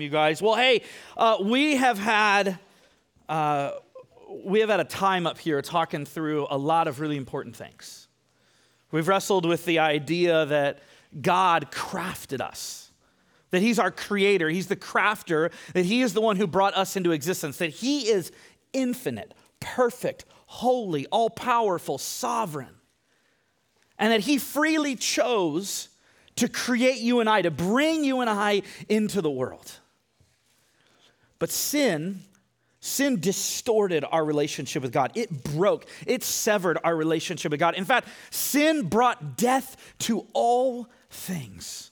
you guys. Well, hey, uh, we have had uh, we have had a time up here talking through a lot of really important things. We've wrestled with the idea that God crafted us, that He's our creator, He's the crafter, that He is the one who brought us into existence, that He is infinite, perfect, holy, all powerful, sovereign, and that He freely chose to create you and I, to bring you and I into the world. But sin, sin distorted our relationship with God. It broke, it severed our relationship with God. In fact, sin brought death to all things.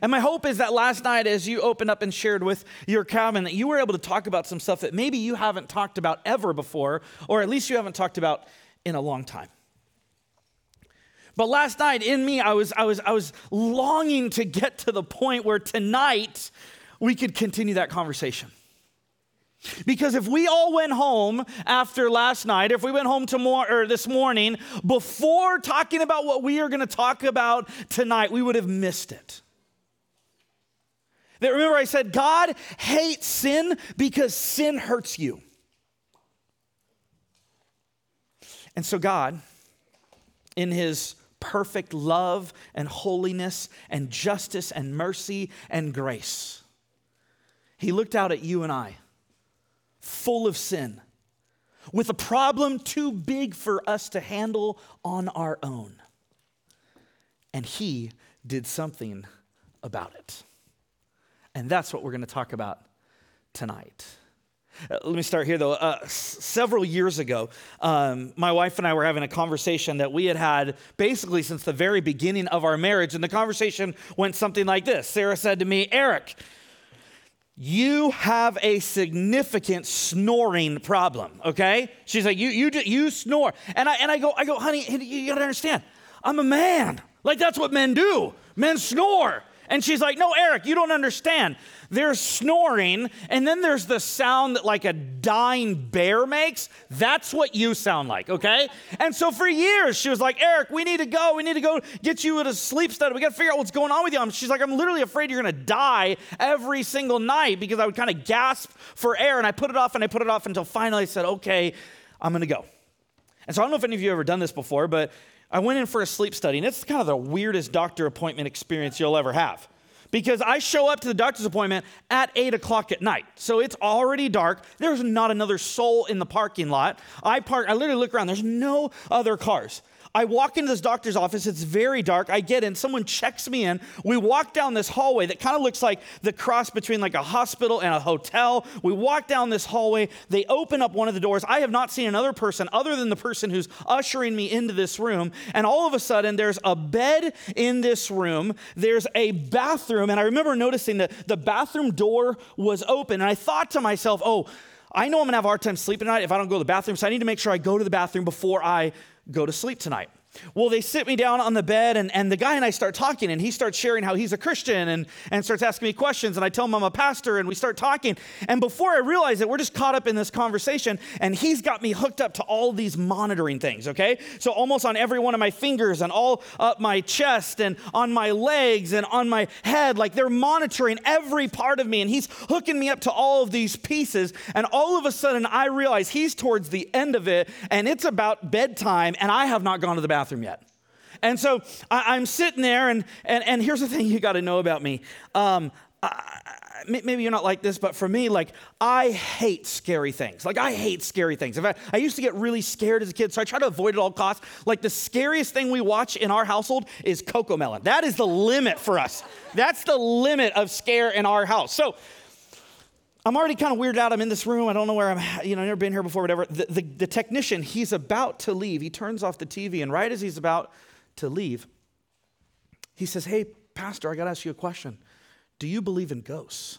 And my hope is that last night, as you opened up and shared with your cabin, that you were able to talk about some stuff that maybe you haven't talked about ever before, or at least you haven't talked about in a long time. But last night in me, I was, I was, I was longing to get to the point where tonight we could continue that conversation. Because if we all went home after last night, if we went home tomorrow or this morning before talking about what we are going to talk about tonight, we would have missed it. That remember I said God hates sin because sin hurts you. And so God in his perfect love and holiness and justice and mercy and grace he looked out at you and I, full of sin, with a problem too big for us to handle on our own. And He did something about it. And that's what we're going to talk about tonight. Uh, let me start here though. Uh, s- several years ago, um, my wife and I were having a conversation that we had had basically since the very beginning of our marriage. And the conversation went something like this Sarah said to me, Eric, you have a significant snoring problem okay? She's like you you you snore. And i and i go i go honey you gotta understand i'm a man. Like that's what men do. Men snore and she's like, No, Eric, you don't understand. There's snoring, and then there's the sound that like a dying bear makes. That's what you sound like, okay? And so for years, she was like, Eric, we need to go. We need to go get you at a sleep study. We got to figure out what's going on with you. She's like, I'm literally afraid you're going to die every single night because I would kind of gasp for air. And I put it off and I put it off until finally I said, Okay, I'm going to go. And so I don't know if any of you have ever done this before, but I went in for a sleep study, and it's kind of the weirdest doctor appointment experience you'll ever have. Because I show up to the doctor's appointment at 8 o'clock at night. So it's already dark. There's not another soul in the parking lot. I park, I literally look around, there's no other cars. I walk into this doctor's office. It's very dark. I get in. Someone checks me in. We walk down this hallway that kind of looks like the cross between like a hospital and a hotel. We walk down this hallway. They open up one of the doors. I have not seen another person other than the person who's ushering me into this room. And all of a sudden, there's a bed in this room. There's a bathroom. And I remember noticing that the bathroom door was open. And I thought to myself, oh, I know I'm gonna have a hard time sleeping tonight if I don't go to the bathroom, so I need to make sure I go to the bathroom before I go to sleep tonight. Well, they sit me down on the bed, and, and the guy and I start talking, and he starts sharing how he's a Christian and, and starts asking me questions. And I tell him I'm a pastor, and we start talking. And before I realize it, we're just caught up in this conversation, and he's got me hooked up to all these monitoring things, okay? So almost on every one of my fingers, and all up my chest, and on my legs, and on my head, like they're monitoring every part of me, and he's hooking me up to all of these pieces. And all of a sudden, I realize he's towards the end of it, and it's about bedtime, and I have not gone to the bathroom bathroom yet. And so I, am sitting there, and, and, and here's the thing you got to know about me. Um, I, maybe you're not like this, but for me, like, I hate scary things. Like, I hate scary things. In fact, I used to get really scared as a kid, so I try to avoid at all costs. Like, the scariest thing we watch in our household is Cocomelon. That is the limit for us. That's the limit of scare in our house. So, I'm already kind of weirded out. I'm in this room. I don't know where I'm, you know, I've never been here before, whatever. The, the, the technician, he's about to leave. He turns off the TV, and right as he's about to leave, he says, Hey, Pastor, I got to ask you a question. Do you believe in ghosts?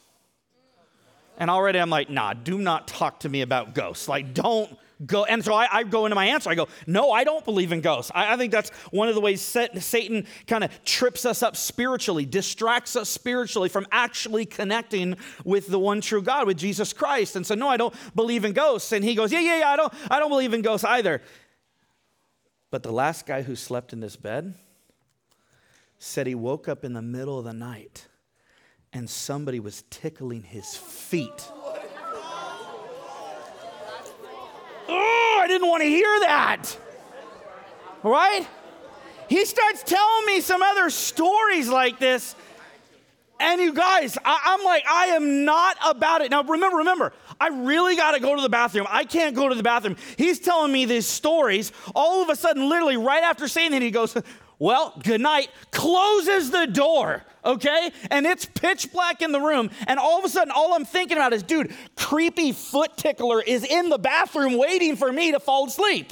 And already I'm like, Nah, do not talk to me about ghosts. Like, don't go. And so I, I, go into my answer. I go, no, I don't believe in ghosts. I, I think that's one of the ways Satan kind of trips us up spiritually, distracts us spiritually from actually connecting with the one true God, with Jesus Christ. And so, no, I don't believe in ghosts. And he goes, yeah, yeah, yeah, I don't, I don't believe in ghosts either. But the last guy who slept in this bed said he woke up in the middle of the night and somebody was tickling his feet. Oh, I didn't want to hear that. Right? He starts telling me some other stories like this. And you guys, I, am like, I am not about it. Now, remember, remember, I really got to go to the bathroom. I can't go to the bathroom. He's telling me these stories. All of a sudden, literally, right after saying that, he goes, Well, good night, closes the door, okay? And it's pitch black in the room. And all of a sudden, all I'm thinking about is, dude, creepy foot tickler is in the bathroom waiting for me to fall asleep.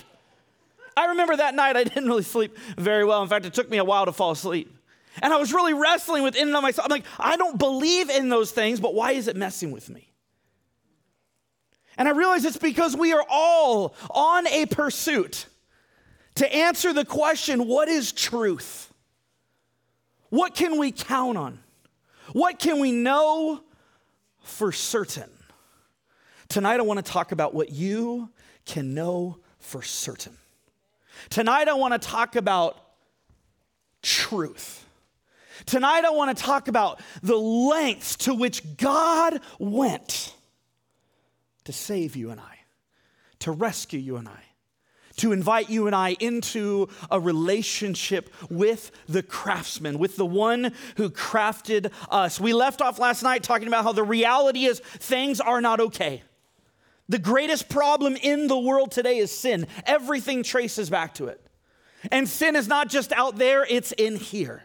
I remember that night I didn't really sleep very well. In fact, it took me a while to fall asleep. And I was really wrestling with in and of myself. I'm like, I don't believe in those things, but why is it messing with me? And I realize it's because we are all on a pursuit to answer the question what is truth? What can we count on? What can we know for certain? Tonight, I want to talk about what you can know for certain. Tonight, I want to talk about truth. Tonight, I want to talk about the lengths to which God went to save you and I, to rescue you and I, to invite you and I into a relationship with the craftsman, with the one who crafted us. We left off last night talking about how the reality is things are not okay. The greatest problem in the world today is sin. Everything traces back to it. And sin is not just out there, it's in here.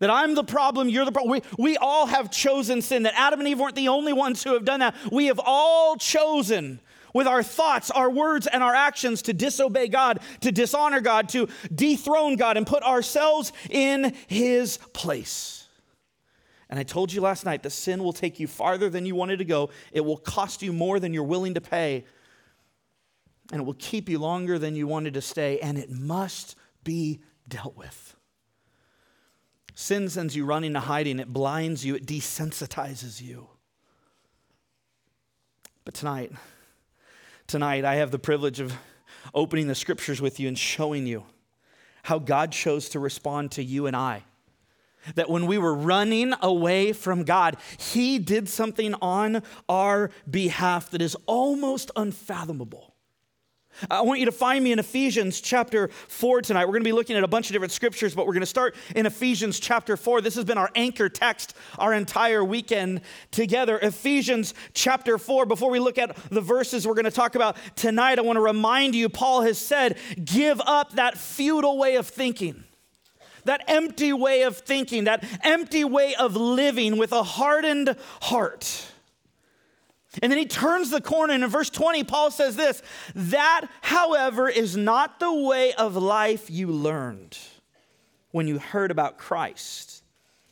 That I'm the problem, you're the problem. We, we all have chosen sin, that Adam and Eve weren't the only ones who have done that. We have all chosen with our thoughts, our words, and our actions to disobey God, to dishonor God, to dethrone God, and put ourselves in His place. And I told you last night the sin will take you farther than you wanted to go. It will cost you more than you're willing to pay. And it will keep you longer than you wanted to stay. And it must be dealt with. Sin sends you running to hiding, it blinds you, it desensitizes you. But tonight, tonight, I have the privilege of opening the scriptures with you and showing you how God chose to respond to you and I. That when we were running away from God, He did something on our behalf that is almost unfathomable. I want you to find me in Ephesians chapter 4 tonight. We're going to be looking at a bunch of different scriptures, but we're going to start in Ephesians chapter 4. This has been our anchor text our entire weekend together. Ephesians chapter 4. Before we look at the verses we're going to talk about tonight, I want to remind you Paul has said, give up that futile way of thinking that empty way of thinking, that empty way of living with a hardened heart. And then he turns the corner, and in verse 20, Paul says this That, however, is not the way of life you learned when you heard about Christ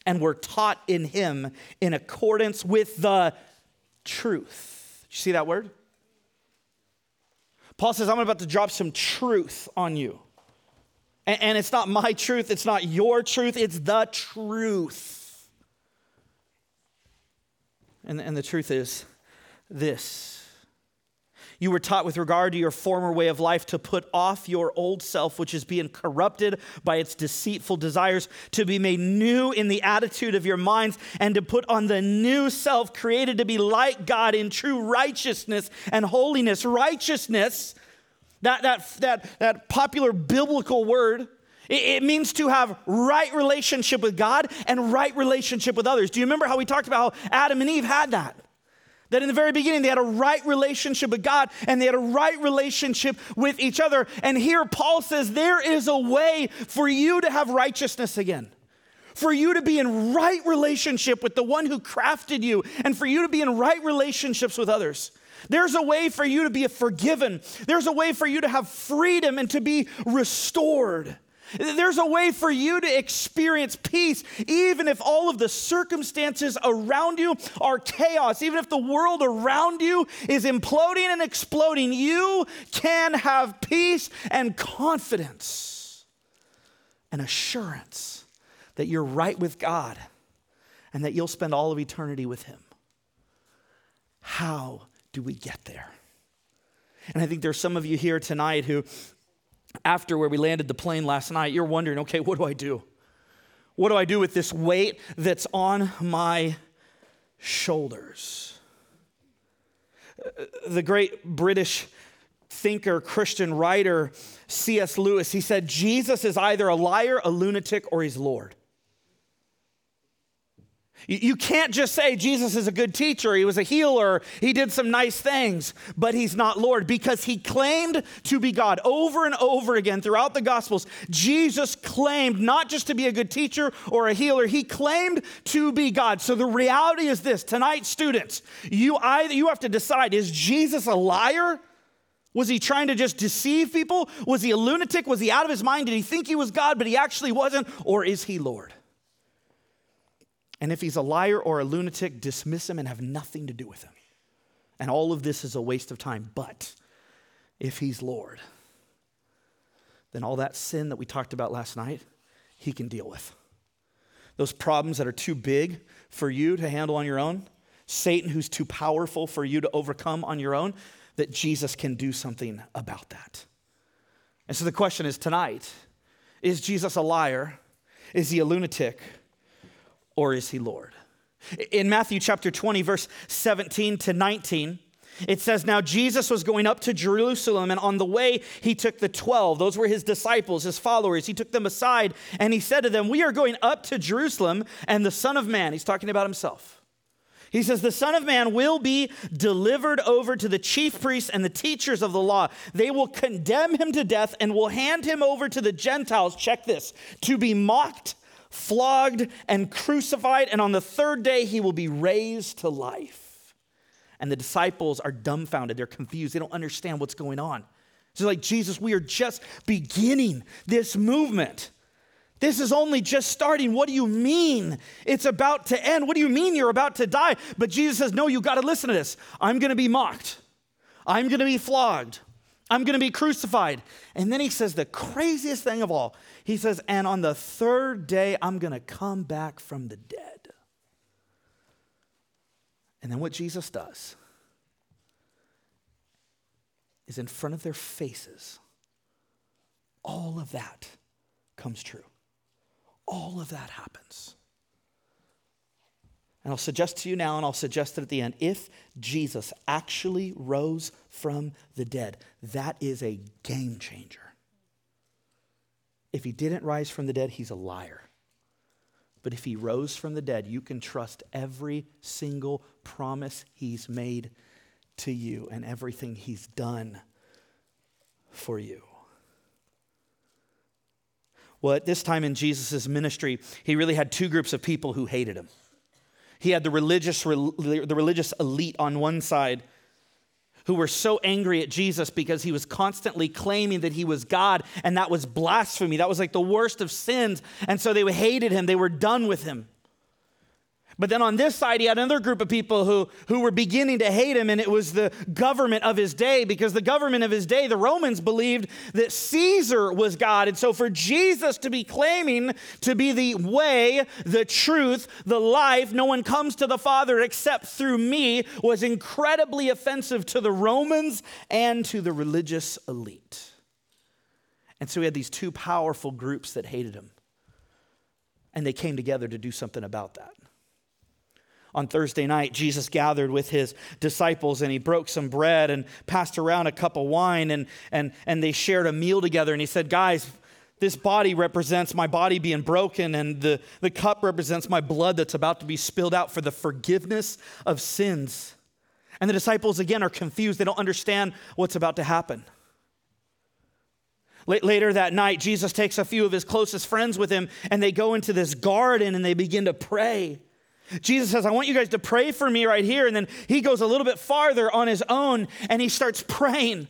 and were taught in him in accordance with the truth. You see that word? Paul says, I'm about to drop some truth on you. And, it's not my truth, it's not your truth, it's the truth. And, and the truth is, this. You were taught with regard to your former way of life to put off your old self, which is being corrupted by its deceitful desires, to be made new in the attitude of your minds, and to put on the new self created to be like God in true righteousness and holiness. Righteousness, that, that, that, that popular biblical word, it, means to have right relationship with God and right relationship with others. Do you remember how we talked about how Adam and Eve had that? That in the very beginning, they had a right relationship with God and they had a right relationship with each other. And here, Paul says there is a way for you to have righteousness again. For you to be in right relationship with the one who crafted you, and for you to be in right relationships with others. There's a way for you to be forgiven. There's a way for you to have freedom and to be restored. There's a way for you to experience peace, even if all of the circumstances around you are chaos, even if the world around you is imploding and exploding. You can have peace and confidence and assurance that you're right with God and that you'll spend all of eternity with Him. How do we get there? And I think there's some of you here tonight who after where we landed the plane last night, you're wondering, okay, what do I do? What do I do with this weight that's on my shoulders? The great British thinker, Christian writer, C.S. Lewis, he said, Jesus is either a liar, a lunatic, or he's Lord. You can't just say Jesus is a good teacher, he was a healer, he did some nice things, but he's not Lord because he claimed to be God over and over again throughout the Gospels. Jesus claimed not just to be a good teacher or a healer, he claimed to be God. So the reality is this tonight, students, you, either, you have to decide is Jesus a liar? Was he trying to just deceive people? Was he a lunatic? Was he out of his mind? Did he think he was God, but he actually wasn't? Or is he Lord? And if he's a liar or a lunatic, dismiss him and have nothing to do with him. And all of this is a waste of time. But if he's Lord, then all that sin that we talked about last night, he can deal with. Those problems that are too big for you to handle on your own, Satan who's too powerful for you to overcome on your own, that Jesus can do something about that. And so the question is tonight is Jesus a liar? Is he a lunatic? Or is he Lord? In Matthew chapter 20, verse 17 to 19, it says, Now Jesus was going up to Jerusalem, and on the way he took the 12. Those were his disciples, his followers. He took them aside, and he said to them, We are going up to Jerusalem, and the Son of Man, he's talking about himself. He says, The Son of Man will be delivered over to the chief priests and the teachers of the law. They will condemn him to death and will hand him over to the Gentiles, check this, to be mocked flogged, and crucified, and on the third day he will be raised to life. And the disciples are dumbfounded. They're confused. They don't understand what's going on. So, like, Jesus, we are just beginning this movement. This is only just starting. What do you mean it's about to end? What do you mean you're about to die? But Jesus says, No, you got to listen to this. I'm going to be mocked, I'm going to be flogged, I'm going to be crucified. And then he says the craziest thing of all. He says, And on the third day, I'm going to come back from the dead. And then what Jesus does is in front of their faces, all of that comes true. All of that happens. And I'll suggest to you now, and I'll suggest it at the end if Jesus actually rose from the dead, that is a game changer. If he didn't rise from the dead, he's a liar. But if he rose from the dead, you can trust every single promise he's made to you and everything he's done for you. Well, at this time in Jesus' ministry, he really had two groups of people who hated him. He had the religious, the religious elite on one side who were so angry at Jesus because he was constantly claiming that he was God, and that was blasphemy. That was like the worst of sins. And so they hated him, they were done with him. But then on this side, he had another group of people who, who were beginning to hate him, and it was the government of his day, because the government of his day, the Romans believed that Caesar was God. And so for Jesus to be claiming to be the way, the truth, the life, no one comes to the Father except through me, was incredibly offensive to the Romans and to the religious elite. And so he had these two powerful groups that hated him. And they came together to do something about that on Thursday night, Jesus gathered with his disciples and he broke some bread and passed around a cup of wine and, and, and they shared a meal together. And he said, Guys, this body represents my body being broken, and the, the cup represents my blood that's about to be spilled out for the forgiveness of sins. And the disciples, again, are confused. They don't understand what's about to happen. Later that night, Jesus takes a few of his closest friends with him, and they go into this garden and they begin to pray. Jesus says, I want you guys to pray for me right here. And then he goes a little bit farther on his own and he starts praying.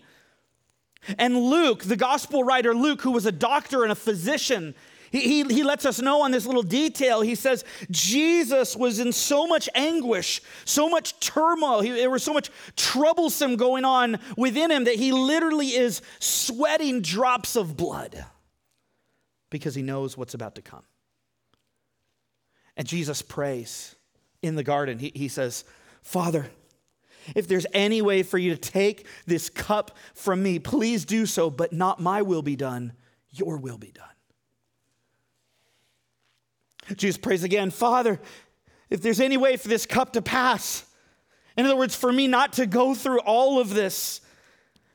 And Luke, the gospel writer Luke, who was a doctor and a physician, he, he, he, lets us know on this little detail. He says, Jesus was in so much anguish, so much turmoil. He, there was so much troublesome going on within him that he literally is sweating drops of blood because he knows what's about to come. And Jesus prays in the garden. He, he says, Father, if there's any way for you to take this cup from me, please do so, but not my will be done, your will be done. Jesus prays again, Father, if there's any way for this cup to pass, in other words, for me not to go through all of this,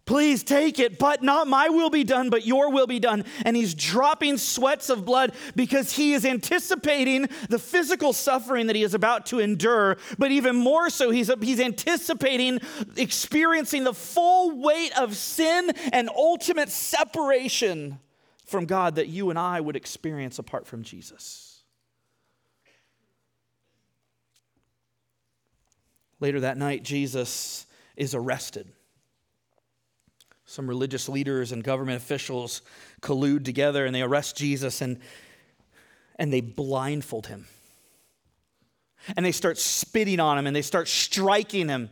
Please take it, but not my will be done, but your will be done. And he's dropping sweats of blood because he is anticipating the physical suffering that he is about to endure. But even more so, he's, he's anticipating experiencing the full weight of sin and ultimate separation from God that you and I would experience apart from Jesus. Later that night, Jesus is arrested. Some religious leaders and government officials collude together and they arrest Jesus and, and they blindfold him. And they start spitting on him and they start striking him.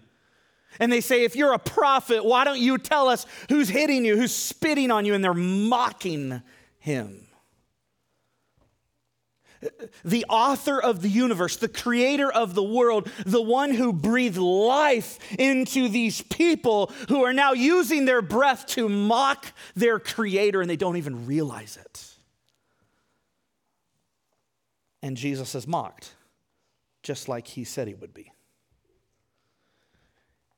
And they say, If you're a prophet, why don't you tell us who's hitting you, who's spitting on you? And they're mocking him the author of the universe, the creator of the world, the one who breathed life into these people who are now using their breath to mock their creator and they don't even realize it. And Jesus is mocked, just like he said he would be.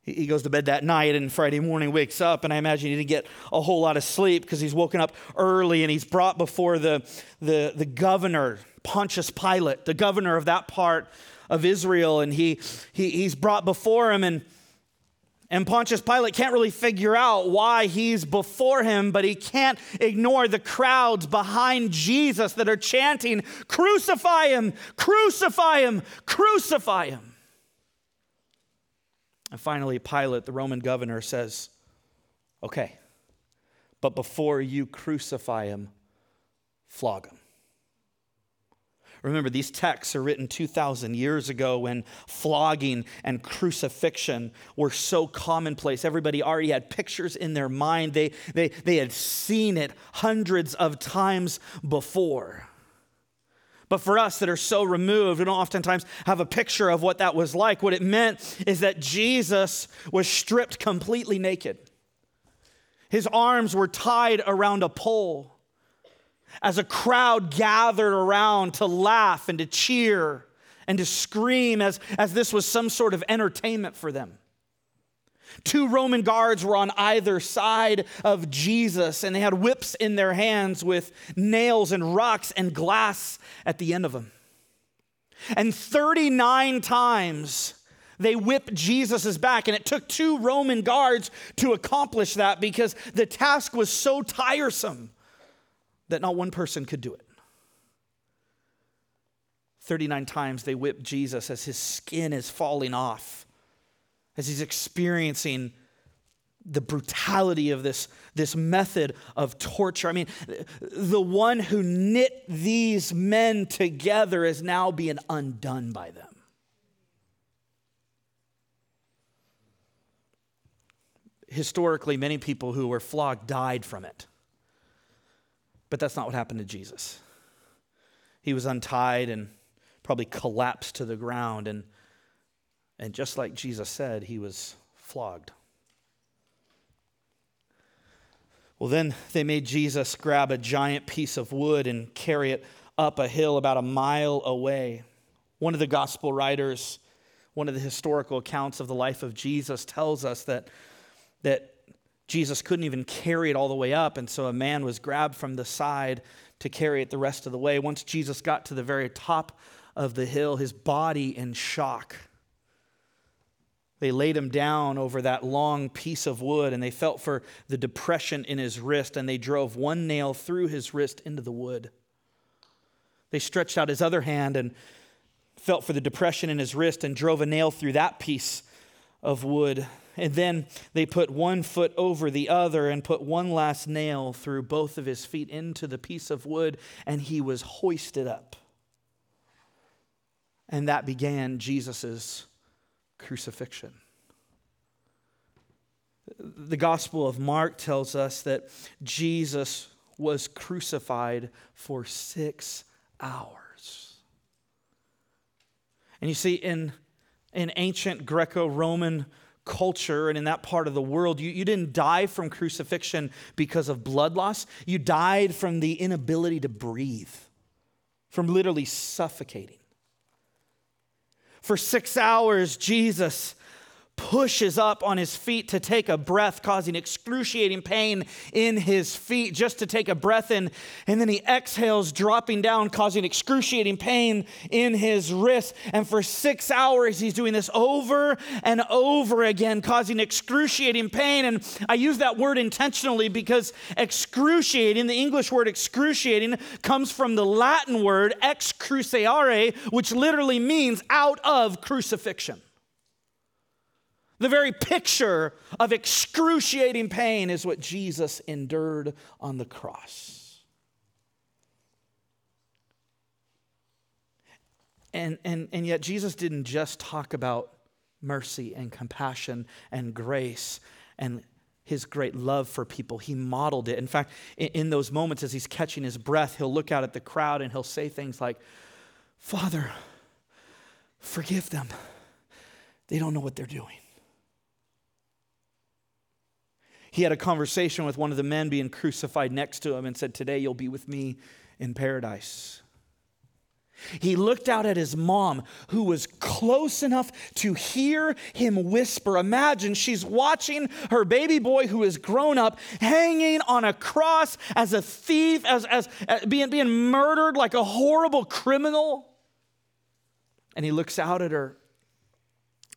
He goes to bed that night and Friday morning wakes up, and I imagine he didn't get a whole lot of sleep because he's woken up early and he's brought before the, the, the governor, Pontius Pilate, the governor of that part of Israel, and he, he, he's brought before him, and, and Pontius Pilate can't really figure out why he's before him, but he can't ignore the crowds behind Jesus that are chanting, Crucify him, crucify him, crucify him. And finally, Pilate, the Roman governor, says, Okay, but before you crucify him, flog him. Remember, these texts are written 2,000 years ago when flogging and crucifixion were so commonplace. Everybody already had pictures in their mind, they, they, they had seen it hundreds of times before. But for us that are so removed, we don't oftentimes have a picture of what that was like. What it meant is that Jesus was stripped completely naked. His arms were tied around a pole as a crowd gathered around to laugh and to cheer and to scream as, as this was some sort of entertainment for them. Two Roman guards were on either side of Jesus, and they had whips in their hands with nails and rocks and glass at the end of them. And 39 times they whipped Jesus' back, and it took two Roman guards to accomplish that because the task was so tiresome that not one person could do it. 39 times they whip Jesus as his skin is falling off as he's experiencing the brutality of this, this method of torture. I mean, the one who knit these men together is now being undone by them. Historically, many people who were flogged died from it. But that's not what happened to Jesus. He was untied and probably collapsed to the ground and and just like Jesus said, he was flogged. Well, then they made Jesus grab a giant piece of wood and carry it up a hill about a mile away. One of the gospel writers, one of the historical accounts of the life of Jesus, tells us that, that Jesus couldn't even carry it all the way up, and so a man was grabbed from the side to carry it the rest of the way. Once Jesus got to the very top of the hill, his body in shock they laid him down over that long piece of wood and they felt for the depression in his wrist and they drove one nail through his wrist into the wood. They stretched out his other hand and felt for the depression in his wrist and drove a nail through that piece of wood. And then they put one foot over the other and put one last nail through both of his feet into the piece of wood, and he was hoisted up. And that began Jesus' crucifixion. The Gospel of Mark tells us that Jesus was crucified for six hours. And you see, in, in ancient Greco Roman culture and in that part of the world, you, you didn't die from crucifixion because of blood loss, you died from the inability to breathe. from literally suffocating. For six hours, Jesus pushes up on his feet to take a breath, causing excruciating pain in his feet just to take a breath in. And then he exhales, dropping down, causing excruciating pain in his wrist. And for six hours, he's doing this over and over again, causing excruciating pain. And I use that word intentionally because excruciating, the English word excruciating, comes from the Latin word ex cruciare, which literally means out of crucifixion. The very picture of excruciating pain is what Jesus endured on the cross. And, and, and yet, Jesus didn't just talk about mercy and compassion and grace and his great love for people. He modeled it. In fact, in, in those moments as he's catching his breath, he'll look out at the crowd and he'll say things like, Father, forgive them. They don't know what they're doing. He had a conversation with one of the men being crucified next to him and said, Today you'll be with me in paradise. He looked out at his mom, who was close enough to hear him whisper. Imagine she's watching her baby boy, who is grown up, hanging on a cross as a thief, as, as, as being, being murdered like a horrible criminal. And he looks out at her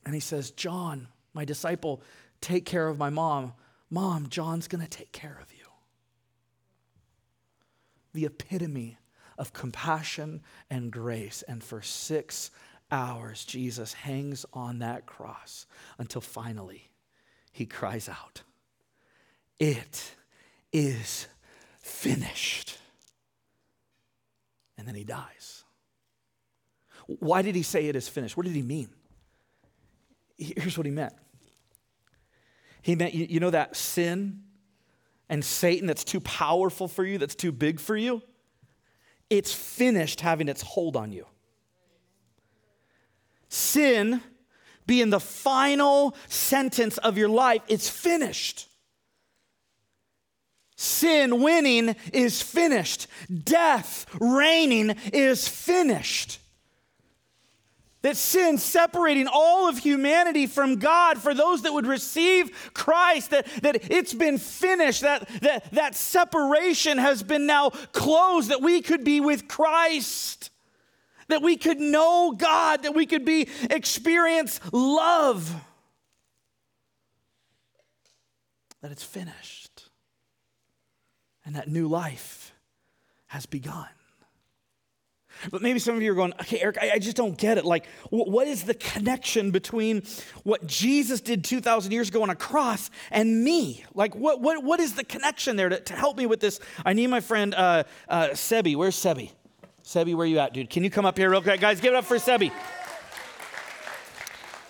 and he says, John, my disciple, take care of my mom. Mom, John's going to take care of you. The epitome of compassion and grace. And for six hours, Jesus hangs on that cross until finally he cries out, It is finished. And then he dies. Why did he say it is finished? What did he mean? Here's what he meant he meant, you, you know, that sin and Satan that's too powerful for you, that's too big for you? It's finished having its hold on you. Sin being the final sentence of your life, it's finished. Sin winning is finished. Death reigning is finished. That sin separating all of humanity from God for those that would receive Christ, that, that it's been finished, that, that that separation has been now closed, that we could be with Christ, that we could know God, that we could be experience love, that it's finished, and that new life has begun. But maybe some of you are going, okay, Eric, I, I just don't get it. Like, wh- what is the connection between what Jesus did 2,000 years ago on a cross and me? Like, what, what, what is the connection there to, to help me with this? I need my friend uh, uh, Sebi. Where's Sebi? Sebi, where you at, dude? Can you come up here real quick? Guys, give it up for Sebi.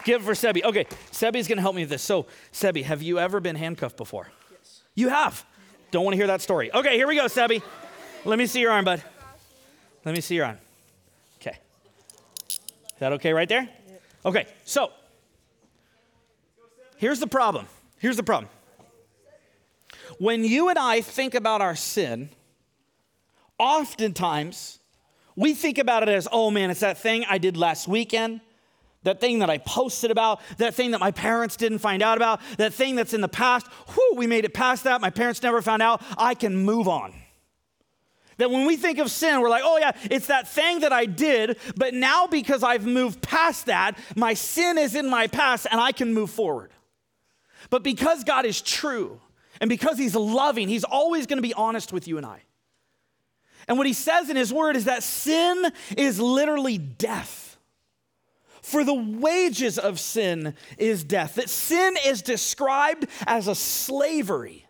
Give it for Sebi. Okay, Sebi's gonna help me with this. So, Sebi, have you ever been handcuffed before? Yes. You have? Don't wanna hear that story. Okay, here we go, Sebi. Let me see your arm, bud. Let me see your arm. Okay. Is that okay right there? Okay, so here's the problem. Here's the problem. When you and I think about our sin, oftentimes we think about it as, oh man, it's that thing I did last weekend, that thing that I posted about, that thing that my parents didn't find out about, that thing that's in the past. Whew, we made it past that. My parents never found out. I can move on. That when we think of sin, we're like, oh yeah, it's that thing that I did, but now because I've moved past that, my sin is in my past and I can move forward. But because God is true and because He's loving, He's always going to be honest with you and I. And what He says in His Word is that sin is literally death. For the wages of sin is death. That sin is described as a slavery.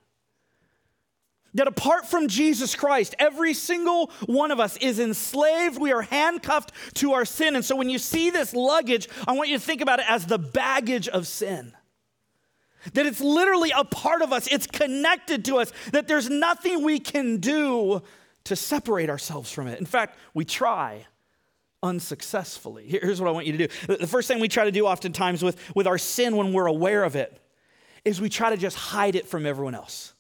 That apart from Jesus Christ, every single one of us is enslaved. We are handcuffed to our sin. And so when you see this luggage, I want you to think about it as the baggage of sin. That it's literally a part of us, it's connected to us, that there's nothing we can do to separate ourselves from it. In fact, we try unsuccessfully. Here's what I want you to do. The first thing we try to do oftentimes with, with our sin when we're aware of it is we try to just hide it from everyone else.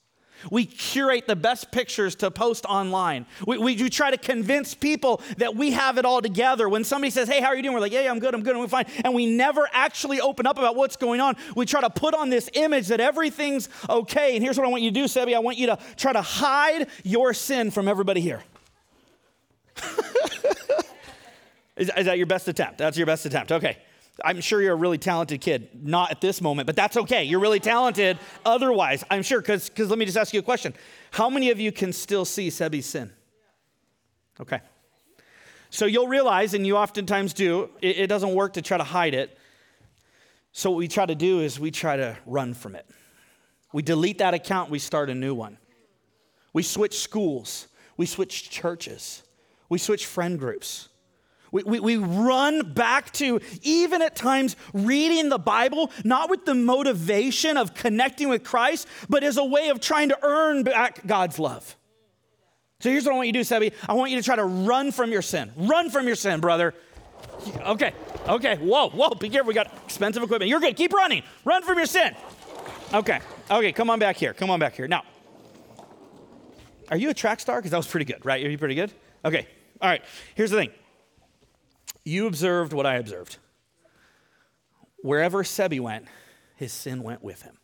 We curate the best pictures to post online. We, we, try to convince people that we have it all together. When somebody says, Hey, how are you doing? We're like, Yeah, yeah I'm good, I'm good, I'm fine. And we never actually open up about what's going on. We try to put on this image that everything's okay. And here's what I want you to do, Sebi. I want you to try to hide your sin from everybody here. is, is that your best attempt? That's your best attempt. Okay. I'm sure you're a really talented kid. Not at this moment, but that's okay. You're really talented otherwise, I'm sure. Because let me just ask you a question. How many of you can still see Sebi's sin? Okay. So you'll realize, and you oftentimes do, it, it doesn't work to try to hide it. So what we try to do is we try to run from it. We delete that account, we start a new one. We switch schools, we switch churches, we switch friend groups. We, we, we, run back to, even at times, reading the Bible, not with the motivation of connecting with Christ, but as a way of trying to earn back God's love. So here's what I want you to do, Sebi. I want you to try to run from your sin. Run from your sin, brother. Okay, okay, whoa, whoa, be careful. We got expensive equipment. You're good. Keep running. Run from your sin. Okay, okay, come on back here. Come on back here. Now, are you a track star? Because that was pretty good, right? Are you pretty good? Okay, all right. Here's the thing you observed what I observed. Wherever Sebi went, his sin went with him.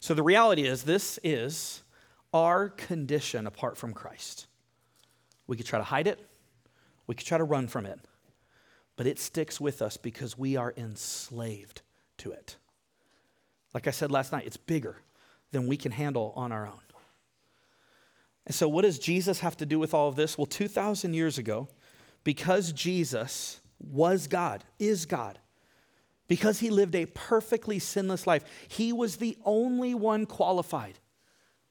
So the reality is, this is our condition apart from Christ. We could try to hide it, we could try to run from it, but it sticks with us because we are enslaved to it. Like I said last night, it's bigger than we can handle on our own. And so, what does Jesus have to do with all of this? Well, 2,000 years ago, because Jesus was God, is God, because he lived a perfectly sinless life, he was the only one qualified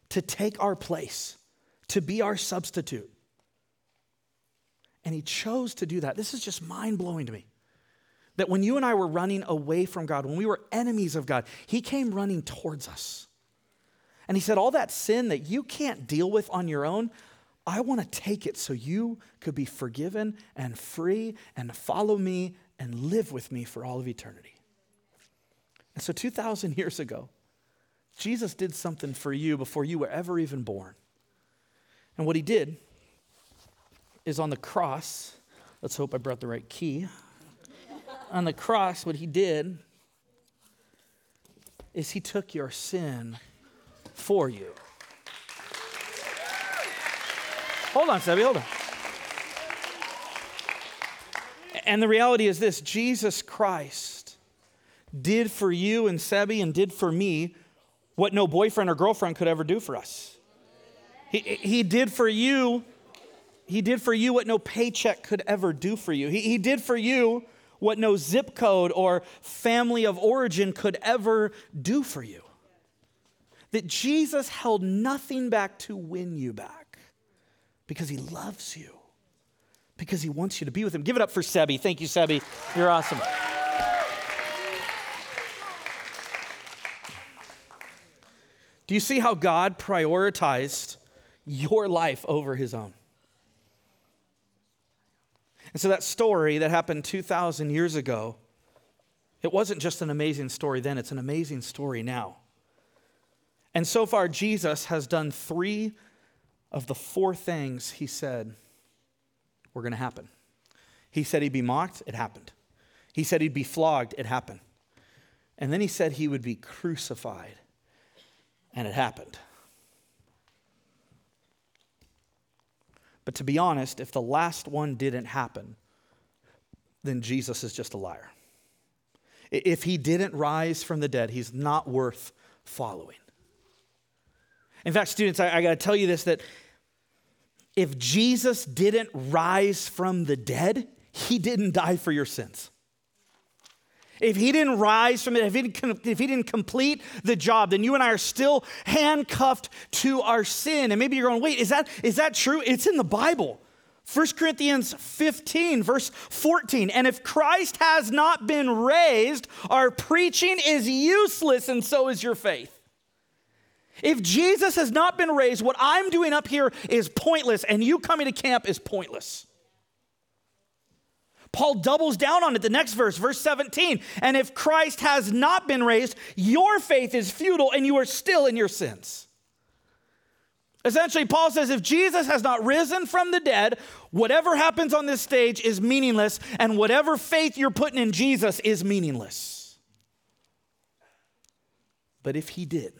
to take our place, to be our substitute. And he chose to do that. This is just mind blowing to me. That when you and I were running away from God, when we were enemies of God, he came running towards us. And he said, All that sin that you can't deal with on your own, I want to take it so you could be forgiven and free and follow me and live with me for all of eternity. And so, 2,000 years ago, Jesus did something for you before you were ever even born. And what he did is on the cross, let's hope I brought the right key. on the cross, what he did is he took your sin for you. Hold on, Sebi, hold on. And the reality is this Jesus Christ did for you and Sebi and did for me what no boyfriend or girlfriend could ever do for us. He, he did for you, he did for you what no paycheck could ever do for you. He, he did for you what no zip code or family of origin could ever do for you that Jesus held nothing back to win you back because he loves you, because he wants you to be with him. Give it up for Sebi. Thank you, Sebi. You're awesome. Do you see how God prioritized your life over his own? And so that story that happened 2,000 years ago, it wasn't just an amazing story then, it's an amazing story now. And so far, Jesus has done three of the four things he said were going to happen. He said he'd be mocked, it happened. He said he'd be flogged, it happened. And then he said he would be crucified, and it happened. But to be honest, if the last one didn't happen, then Jesus is just a liar. If he didn't rise from the dead, he's not worth following. In fact, students, I, I got to tell you this that if Jesus didn't rise from the dead, he didn't die for your sins. If he didn't rise from it, if he didn't, if he didn't complete the job, then you and I are still handcuffed to our sin. And maybe you're going, wait, is that, is that true? It's in the Bible. 1 Corinthians 15, verse 14. And if Christ has not been raised, our preaching is useless, and so is your faith. If Jesus has not been raised, what I'm doing up here is pointless, and you coming to camp is pointless. Paul doubles down on it the next verse, verse 17. And if Christ has not been raised, your faith is futile and you are still in your sins. Essentially, Paul says if Jesus has not risen from the dead, whatever happens on this stage is meaningless, and whatever faith you're putting in Jesus is meaningless. But if he did,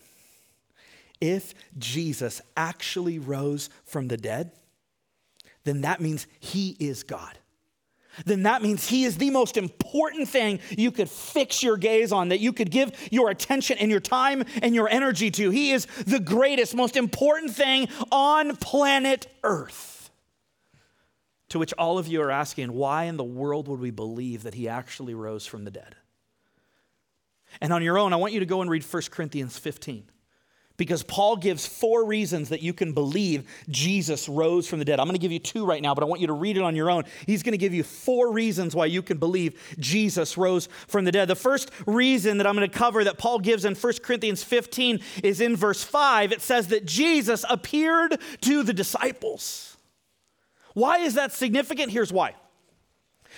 if Jesus actually rose from the dead, then that means he is God then that means he is the most important thing you could fix your gaze on, that you could give your attention and your time and your energy to. He is the greatest, most important thing on planet Earth. To which all of you are asking, why in the world would we believe that he actually rose from the dead? And on your own, I want you to go and read 1 Corinthians 15 because Paul gives four reasons that you can believe Jesus rose from the dead. I'm going to give you two right now, but I want you to read it on your own. He's going to give you four reasons why you can believe Jesus rose from the dead. The first reason that I'm going to cover that Paul gives in 1 Corinthians 15 is in verse 5. It says that Jesus appeared to the disciples. Why is that significant? Here's why.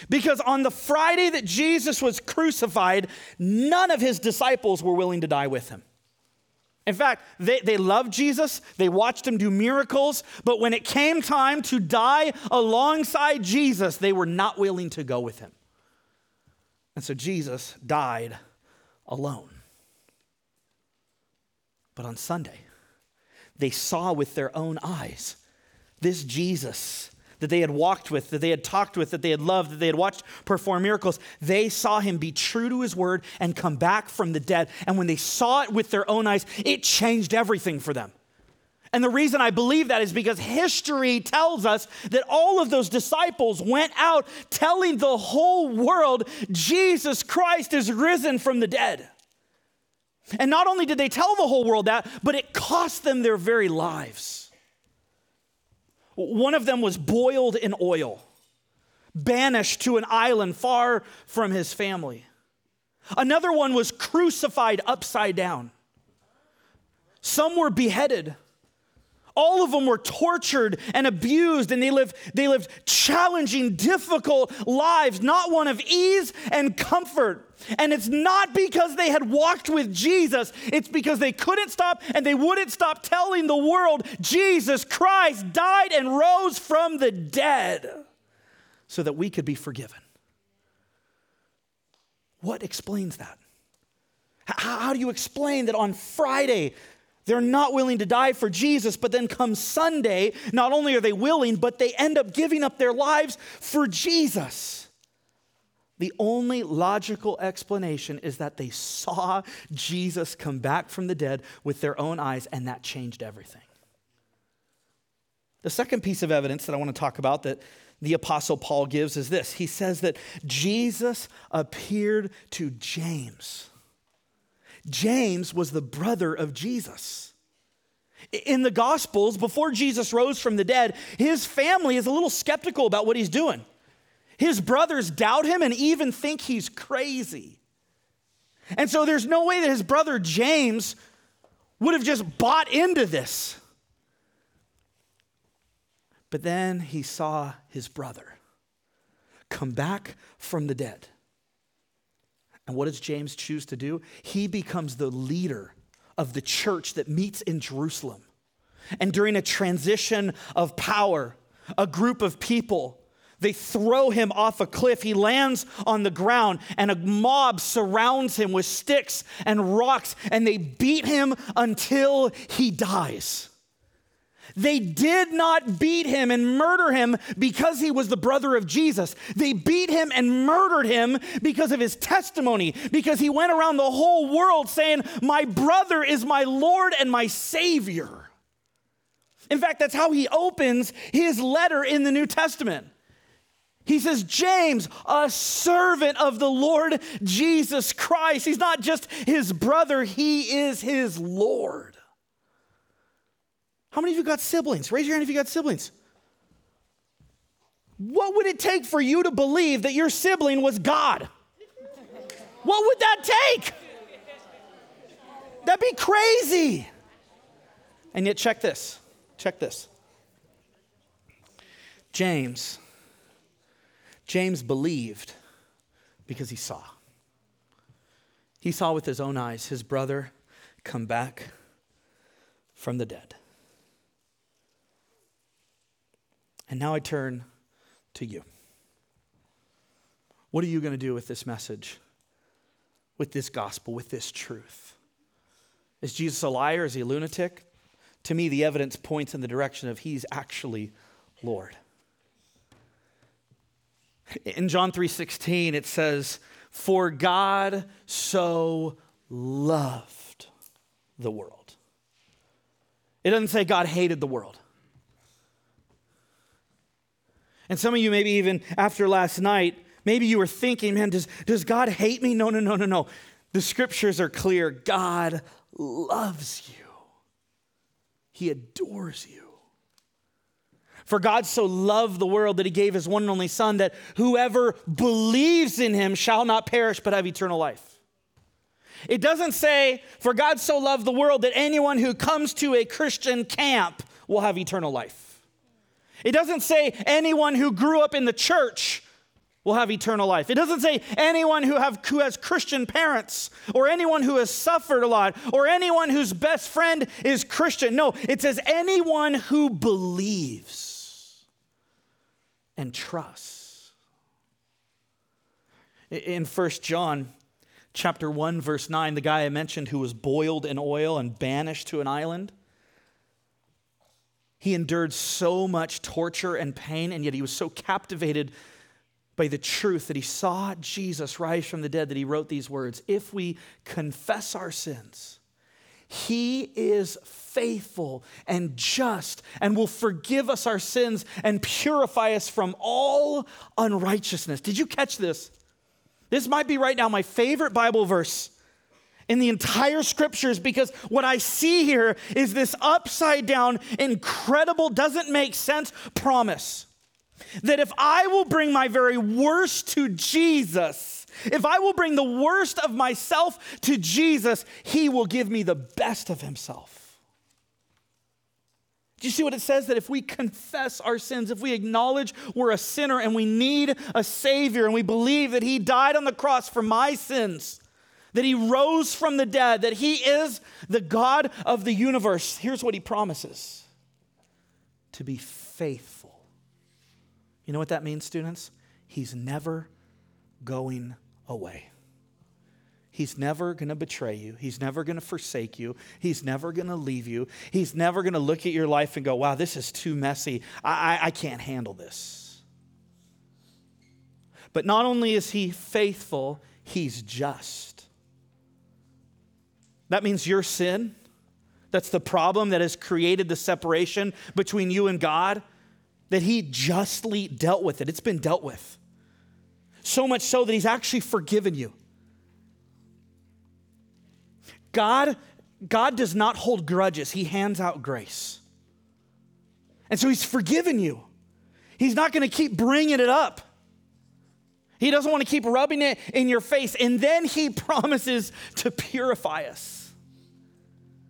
Because on the Friday that Jesus was crucified, none of his disciples were willing to die with him. In fact, they, they loved Jesus, they watched him do miracles, but when it came time to die alongside Jesus, they were not willing to go with him. And so Jesus died alone. But on Sunday, they saw with their own eyes this Jesus that they had walked with, that they had talked with, that they had loved, that they had watched perform miracles, they saw him be true to his word and come back from the dead. And when they saw it with their own eyes, it changed everything for them. And the reason I believe that is because history tells us that all of those disciples went out telling the whole world Jesus Christ is risen from the dead. And not only did they tell the whole world that, but it cost them their very lives. One of them was boiled in oil, banished to an island far from his family. Another one was crucified upside down. Some were beheaded. All of them were tortured and abused, and they lived, they lived challenging, difficult lives, not one of ease and comfort. And it's not because they had walked with Jesus, it's because they couldn't stop and they wouldn't stop telling the world Jesus Christ died and rose from the dead so that we could be forgiven. What explains that? How, how do you explain that on Friday they're not willing to die for Jesus, but then come Sunday, not only are they willing, but they end up giving up their lives for Jesus. The only logical explanation is that they saw Jesus come back from the dead with their own eyes, and that changed everything. The second piece of evidence that I want to talk about that the Apostle Paul gives is this he says that Jesus appeared to James. James was the brother of Jesus. In the Gospels, before Jesus rose from the dead, his family is a little skeptical about what he's doing. His brothers doubt him and even think he's crazy. And so there's no way that his brother James would have just bought into this. But then he saw his brother come back from the dead. And what does James choose to do? He becomes the leader of the church that meets in Jerusalem. And during a transition of power, a group of people, they throw him off a cliff. He lands on the ground, and a mob surrounds him with sticks and rocks, and they beat him until he dies. They did not beat him and murder him because he was the brother of Jesus. They beat him and murdered him because of his testimony, because he went around the whole world saying, My brother is my Lord and my Savior. In fact, that's how he opens his letter in the New Testament. He says, James, a servant of the Lord Jesus Christ. He's not just his brother, he is his Lord. How many of you got siblings? Raise your hand if you got siblings. What would it take for you to believe that your sibling was God? What would that take? That'd be crazy. And yet, check this. Check this. James James believed because he saw. He saw with his own eyes his brother come back from the dead. And now I turn to you. What are you going to do with this message, with this gospel, with this truth? Is Jesus a liar? Is he a lunatic? To me, the evidence points in the direction of he's actually Lord. In John 3:16 it says, "For God so loved the world." It doesn't say God hated the world. And some of you, maybe even after last night, maybe you were thinking, man, does, does God hate me? No, no, no, no, no. The scriptures are clear. God loves you, He adores you. For God so loved the world that He gave His one and only Son, that whoever believes in Him shall not perish but have eternal life. It doesn't say, for God so loved the world that anyone who comes to a Christian camp will have eternal life. It doesn't say anyone who grew up in the church will have eternal life. It doesn't say anyone who, have, who has Christian parents or anyone who has suffered a lot or anyone whose best friend is Christian. No, it says anyone who believes and trusts. In 1 John chapter 1 verse 9, the guy I mentioned who was boiled in oil and banished to an island, he endured so much torture and pain, and yet he was so captivated by the truth that he saw Jesus rise from the dead that he wrote these words If we confess our sins, he is faithful and just and will forgive us our sins and purify us from all unrighteousness. Did you catch this? This might be right now my favorite Bible verse in the entire scriptures because what I see here is this upside down, incredible, doesn't make sense promise that if I will bring my very worst to Jesus, if I will bring the worst of myself to Jesus, He will give me the best of Himself. Do you see what it says? That if we confess our sins, if we acknowledge we're a sinner and we need a Savior, and we believe that He died on the cross for my sins, that he rose from the dead, that he is the God of the universe. Here's what he promises to be faithful. You know what that means, students? He's never going away. He's never going to betray you. He's never going to forsake you. He's never going to leave you. He's never going to look at your life and go, wow, this is too messy. I, I, I can't handle this. But not only is he faithful, he's just. That means your sin. That's the problem that has created the separation between you and God, that He justly dealt with it. It's been dealt with. So much so that He's actually forgiven you. God, God does not hold grudges, He hands out grace. And so He's forgiven you. He's not going to keep bringing it up. He doesn't want to keep rubbing it in your face. And then he promises to purify us.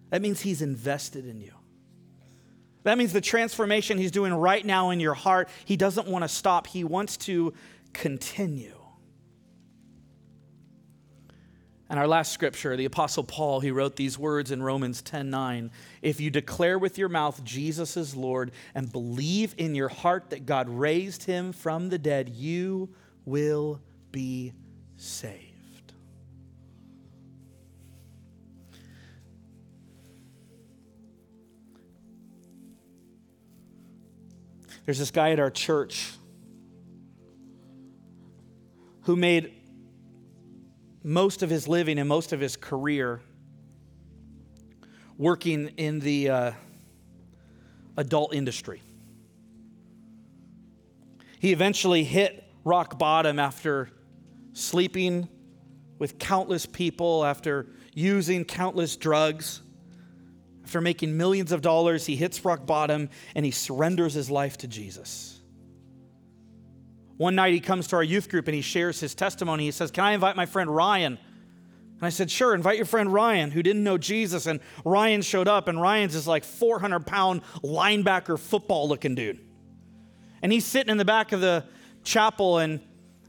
That means he's invested in you. That means the transformation he's doing right now in your heart, he doesn't want to stop, he wants to continue. And our last scripture, the Apostle Paul, he wrote these words in Romans 10 9. If you declare with your mouth Jesus is Lord and believe in your heart that God raised him from the dead, you will be saved. There's this guy at our church who made most of his living and most of his career working in the uh, adult industry. He eventually hit rock bottom after sleeping with countless people, after using countless drugs. After making millions of dollars, he hits rock bottom and he surrenders his life to Jesus. One night he comes to our youth group and he shares his testimony. He says, Can I invite my friend Ryan? And I said, Sure, invite your friend Ryan, who didn't know Jesus. And Ryan showed up, and Ryan's this like 400 pound linebacker football looking dude. And he's sitting in the back of the chapel, and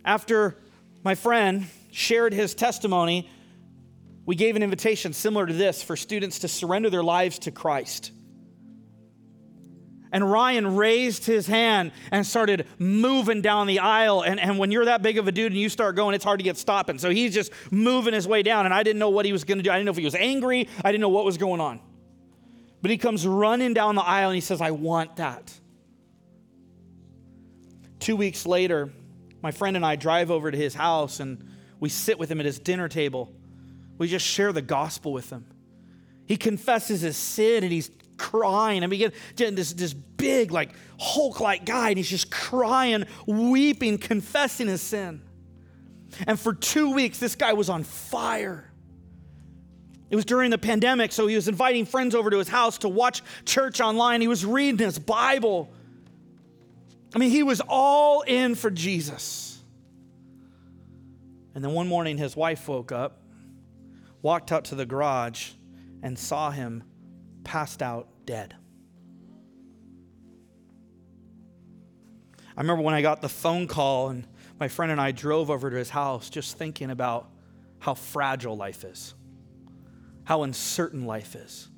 after my friend shared his testimony, we gave an invitation similar to this for students to surrender their lives to Christ. And Ryan raised his hand and started moving down the aisle. And, and when you're that big of a dude and you start going, it's hard to get stopping. So he's just moving his way down. And I didn't know what he was going to do. I didn't know if he was angry. I didn't know what was going on. But he comes running down the aisle and he says, I want that. Two weeks later, my friend and I drive over to his house and we sit with him at his dinner table. We just share the gospel with him. He confesses his sin and he's crying. I mean, this, this big, like Hulk like guy, and he's just crying, weeping, confessing his sin. And for two weeks, this guy was on fire. It was during the pandemic, so he was inviting friends over to his house to watch church online. He was reading his Bible. I mean, he was all in for Jesus. And then one morning, his wife woke up, walked out to the garage, and saw him passed out dead. I remember when I got the phone call and my friend and I drove over to his house just thinking about how fragile life is, how uncertain life is,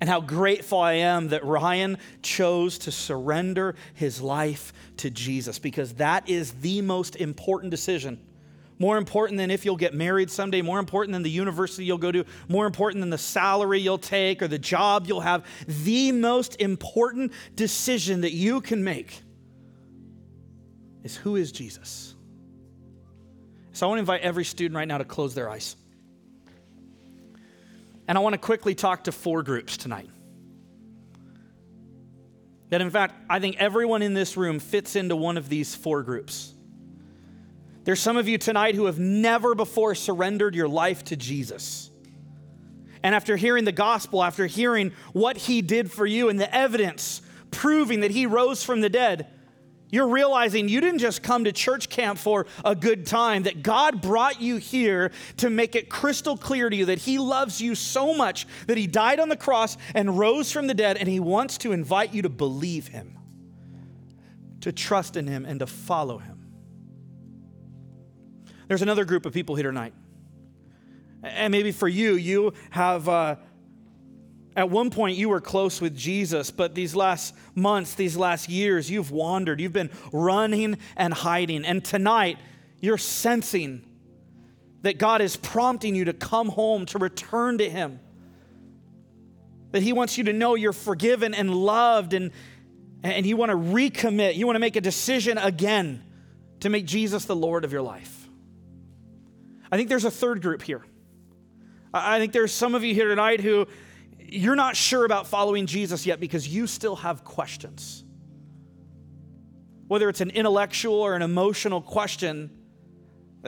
and how grateful I am that Ryan chose to surrender his life to Jesus because that is the most important decision more important than if you'll get married someday, more important than the university you'll go to, more important than the salary you'll take or the job you'll have. The most important decision that you can make is who is Jesus? So I want to invite every student right now to close their eyes. And I want to quickly talk to four groups tonight. That, in fact, I think everyone in this room fits into one of these four groups. There's some of you tonight who have never before surrendered your life to Jesus. And after hearing the gospel, after hearing what he did for you and the evidence proving that he rose from the dead, you're realizing you didn't just come to church camp for a good time, that God brought you here to make it crystal clear to you that He loves you so much that He died on the cross and rose from the dead, and He wants to invite you to believe Him, to trust in Him, and to follow Him. There's another group of people here tonight. And maybe for you, you have, uh, at one point, you were close with Jesus, but these last months, these last years, you've wandered. You've been running and hiding. And tonight, you're sensing that God is prompting you to come home, to return to Him. That He wants you to know you're forgiven and loved, and, and you want to recommit. You want to make a decision again to make Jesus the Lord of your life. I think there's a third group here. I think there's some of you here tonight who you're not sure about following Jesus yet because you still have questions. Whether it's an intellectual or an emotional question,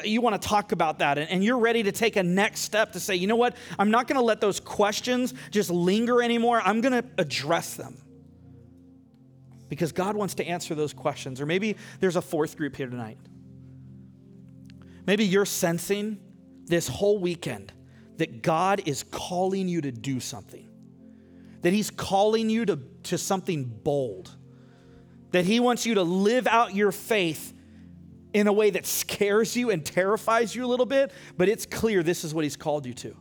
you want to talk about that and you're ready to take a next step to say, you know what? I'm not going to let those questions just linger anymore. I'm going to address them because God wants to answer those questions. Or maybe there's a fourth group here tonight. Maybe you're sensing this whole weekend that God is calling you to do something, that He's calling you to, to something bold, that He wants you to live out your faith in a way that scares you and terrifies you a little bit, but it's clear this is what He's called you to.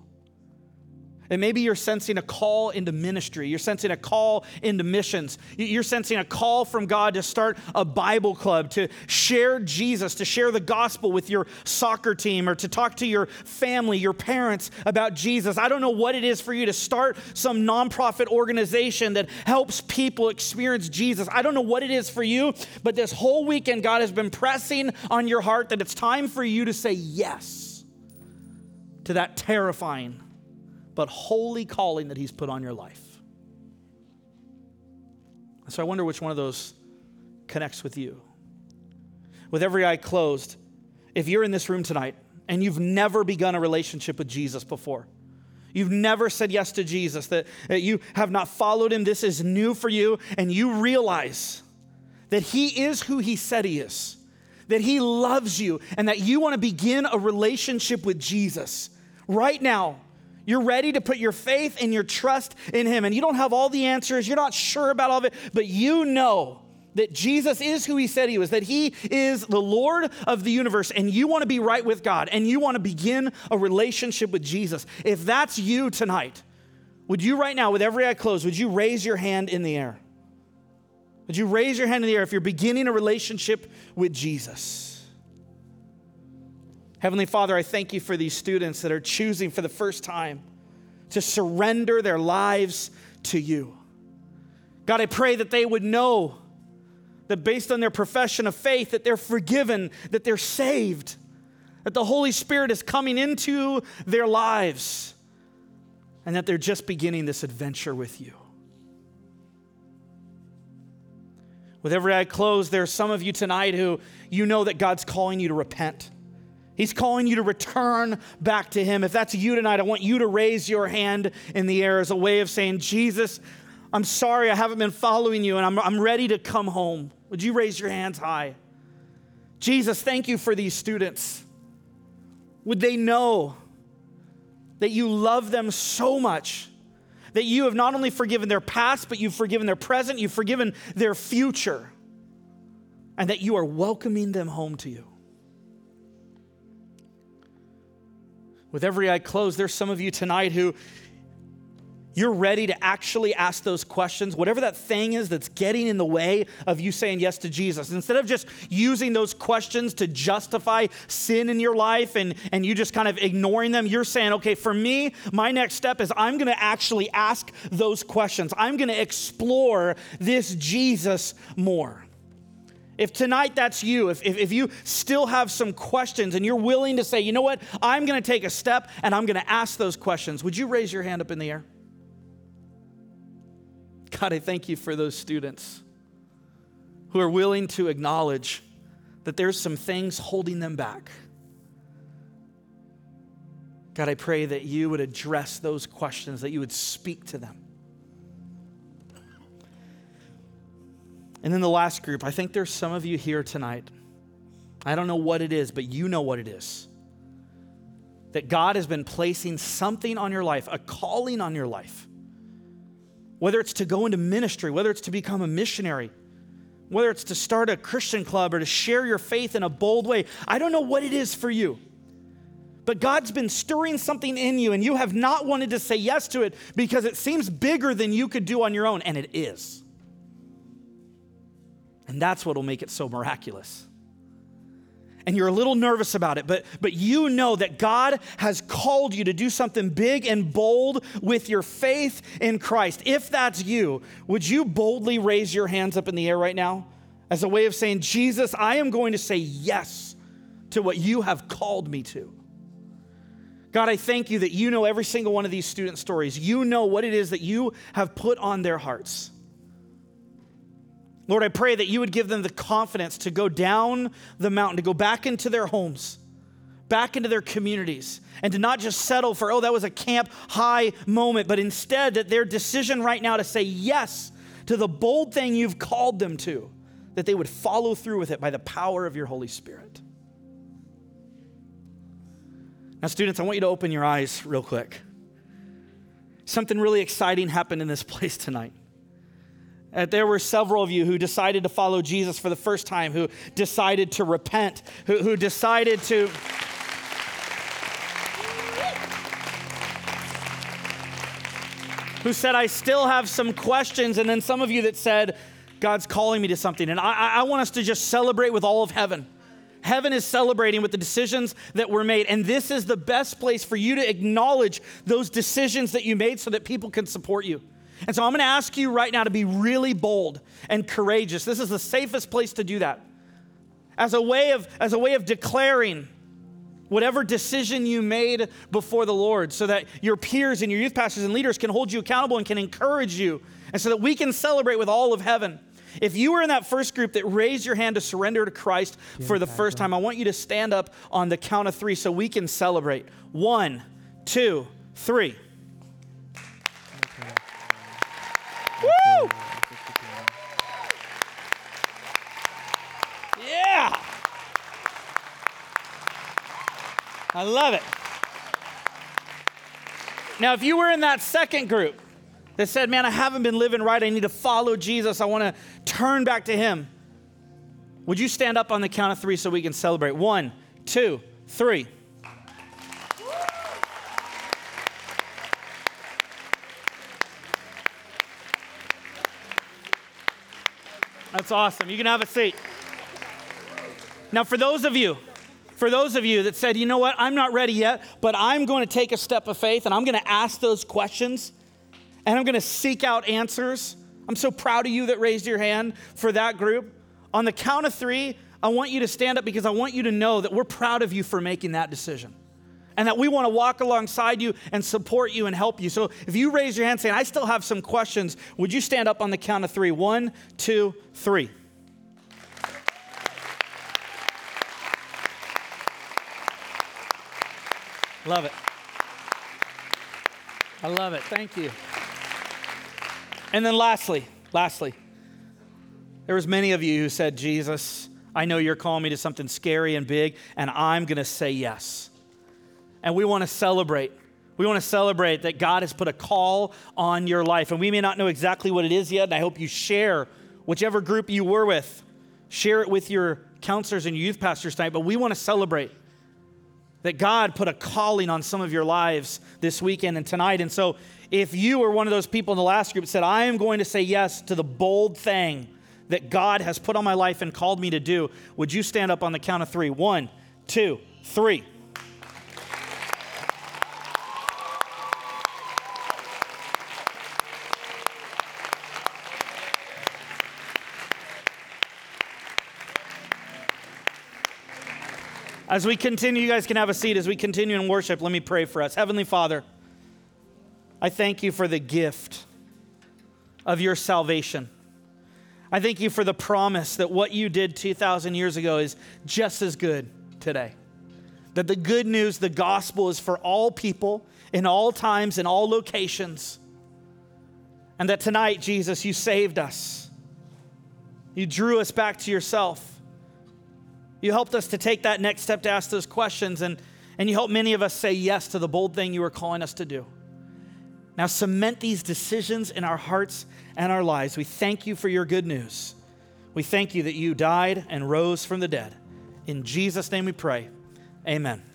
And maybe you're sensing a call into ministry. You're sensing a call into missions. You're sensing a call from God to start a Bible club, to share Jesus, to share the gospel with your soccer team, or to talk to your family, your parents about Jesus. I don't know what it is for you to start some nonprofit organization that helps people experience Jesus. I don't know what it is for you, but this whole weekend, God has been pressing on your heart that it's time for you to say yes to that terrifying but holy calling that He's put on your life. So I wonder which one of those connects with you. With every eye closed, if you're in this room tonight and you've never begun a relationship with Jesus before, You've never said yes to Jesus, that, that you have not followed him. This is new for you, and you realize that he is who he said he is, that he loves you, and that you want to begin a relationship with Jesus. Right now, you're ready to put your faith and your trust in Him. And you don't have all the answers, you're not sure about all of it, but you know that Jesus is who he said he was, that he is the Lord of the universe, and you want to be right with God, and you want to begin a relationship with Jesus, if that's you tonight, would you right now, with every eye closed, would you raise your hand in the air? Would you raise your hand in the air if you're beginning a relationship with Jesus? Heavenly Father, I thank you for these students that are choosing for the first time to surrender their lives to you. God, I pray that they would know that based on their profession of faith that they're forgiven, that they're saved, that the Holy Spirit is coming into their lives, and that they're just beginning this adventure with you. With every eye closed, there are some of you tonight who you know that God's calling you to repent. He's calling you to return back to Him. If that's you tonight, I want you to raise your hand in the air as a way of saying, Jesus, I'm sorry I haven't been following you and I'm, I'm ready to come home. Would you raise your hands high? Jesus, thank you for these students. Would they know that you love them so much that you have not only forgiven their past, but you've forgiven their present, you've forgiven their future, and that you are welcoming them home to you. With every eye closed, there's some of you tonight who you're ready to actually ask those questions, whatever that thing is that's getting in the way of you saying yes to Jesus. Instead of just using those questions to justify sin in your life and, and you just kind of ignoring them, you're saying, okay, for me, my next step is I'm going to actually ask those questions. I'm going to explore this Jesus more. If tonight that's you, if, if, if, you still have some questions and you're willing to say, you know what, I'm going to take a step and I'm going to ask those questions, would you raise your hand up in the air? God, I thank you for those students who are willing to acknowledge that there's some things holding them back. God, I pray that you would address those questions, that you would speak to them. And then the last group, I think there's some of you here tonight. I don't know what it is, but you know what it is. That God has been placing something on your life, a calling on your life whether it's to go into ministry, whether it's to become a missionary, whether it's to start a Christian club or to share your faith in a bold way. I don't know what it is for you. But God's been stirring something in you, and you have not wanted to say yes to it because it seems bigger than you could do on your own, and it is. And that's what will make it so miraculous and you're a little nervous about it, but, but you know that God has called you to do something big and bold with your faith in Christ. If that's you, would you boldly raise your hands up in the air right now as a way of saying, Jesus, I am going to say yes to what you have called me to? God, I thank you that you know every single one of these student stories. You know what it is that you have put on their hearts. Lord, I pray that you would give them the confidence to go down the mountain, to go back into their homes, back into their communities, and to not just settle for, oh, that was a camp high moment, but instead that their decision right now to say yes to the bold thing you've called them to, that they would follow through with it by the power of your Holy Spirit. Now, students, I want you to open your eyes real quick. Something really exciting happened in this place tonight. Uh, there were several of you who decided to follow Jesus for the first time, who decided to repent, who, who decided to. who said, I still have some questions. And then some of you that said, God's calling me to something. And I, I want us to just celebrate with all of heaven. Heaven is celebrating with the decisions that were made. And this is the best place for you to acknowledge those decisions that you made so that people can support you. And so I'm going to ask you right now to be really bold and courageous. This is the safest place to do that. As a way of, as a way of declaring whatever decision you made before the Lord so that your peers and your youth pastors and leaders can hold you accountable and can encourage you and so that we can celebrate with all of heaven. If you were in that first group that raised your hand to surrender to Christ for the first time, I want you to stand up on the count of three so we can celebrate. One, two, three. I love it. Now, if you were in that second group, that said, Man, I haven't been living right. I need to follow Jesus. I want to turn back to Him. Would you stand up on the count of three so we can celebrate? One, two, three. That's awesome. You can have a seat. Now, for those of you, for those of you that said, you know what, I'm not ready yet, but I'm going to take a step of faith and I'm going to ask those questions and I'm going to seek out answers. I'm so proud of you that raised your hand for that group. On the count of three, I want you to stand up because I want you to know that we're proud of you for making that decision and that we want to walk alongside you and support you and help you. So if you raise your hand saying, I still have some questions, would you stand up on the count of three? One, two, three. Love it. I love it. Thank you. And then lastly, lastly, there was many of you who said, Jesus, I know you're calling me to something scary and big, and I'm going to say yes. And we want to celebrate. We want to celebrate that God has put a call on your life. And we may not know exactly what it is yet, and I hope you share whichever group you were with, share it with your counselors and youth pastors tonight. But we want to celebrate that God put a calling on some of your lives this weekend and tonight. And so, if you were one of those people in the last group that said, I am going to say yes to the bold thing that God has put on my life and called me to do, would you stand up on the count of three? One, two, three. As we continue, you guys can have a seat. As we continue in worship, let me pray for us. Heavenly Father, I thank you for the gift of your salvation. I thank you for the promise that what you did 2,000 years ago is just as good today. That the good news, the gospel, is for all people, in all times, in all locations. And that tonight, Jesus, you saved us. You drew us back to yourself. You helped us to take that next step to ask those questions, and, and you helped many of us say yes to the bold thing you were calling us to do. Now, cement these decisions in our hearts and our lives. We thank you for your good news. We thank you that you died and rose from the dead. In Jesus' name we pray. Amen.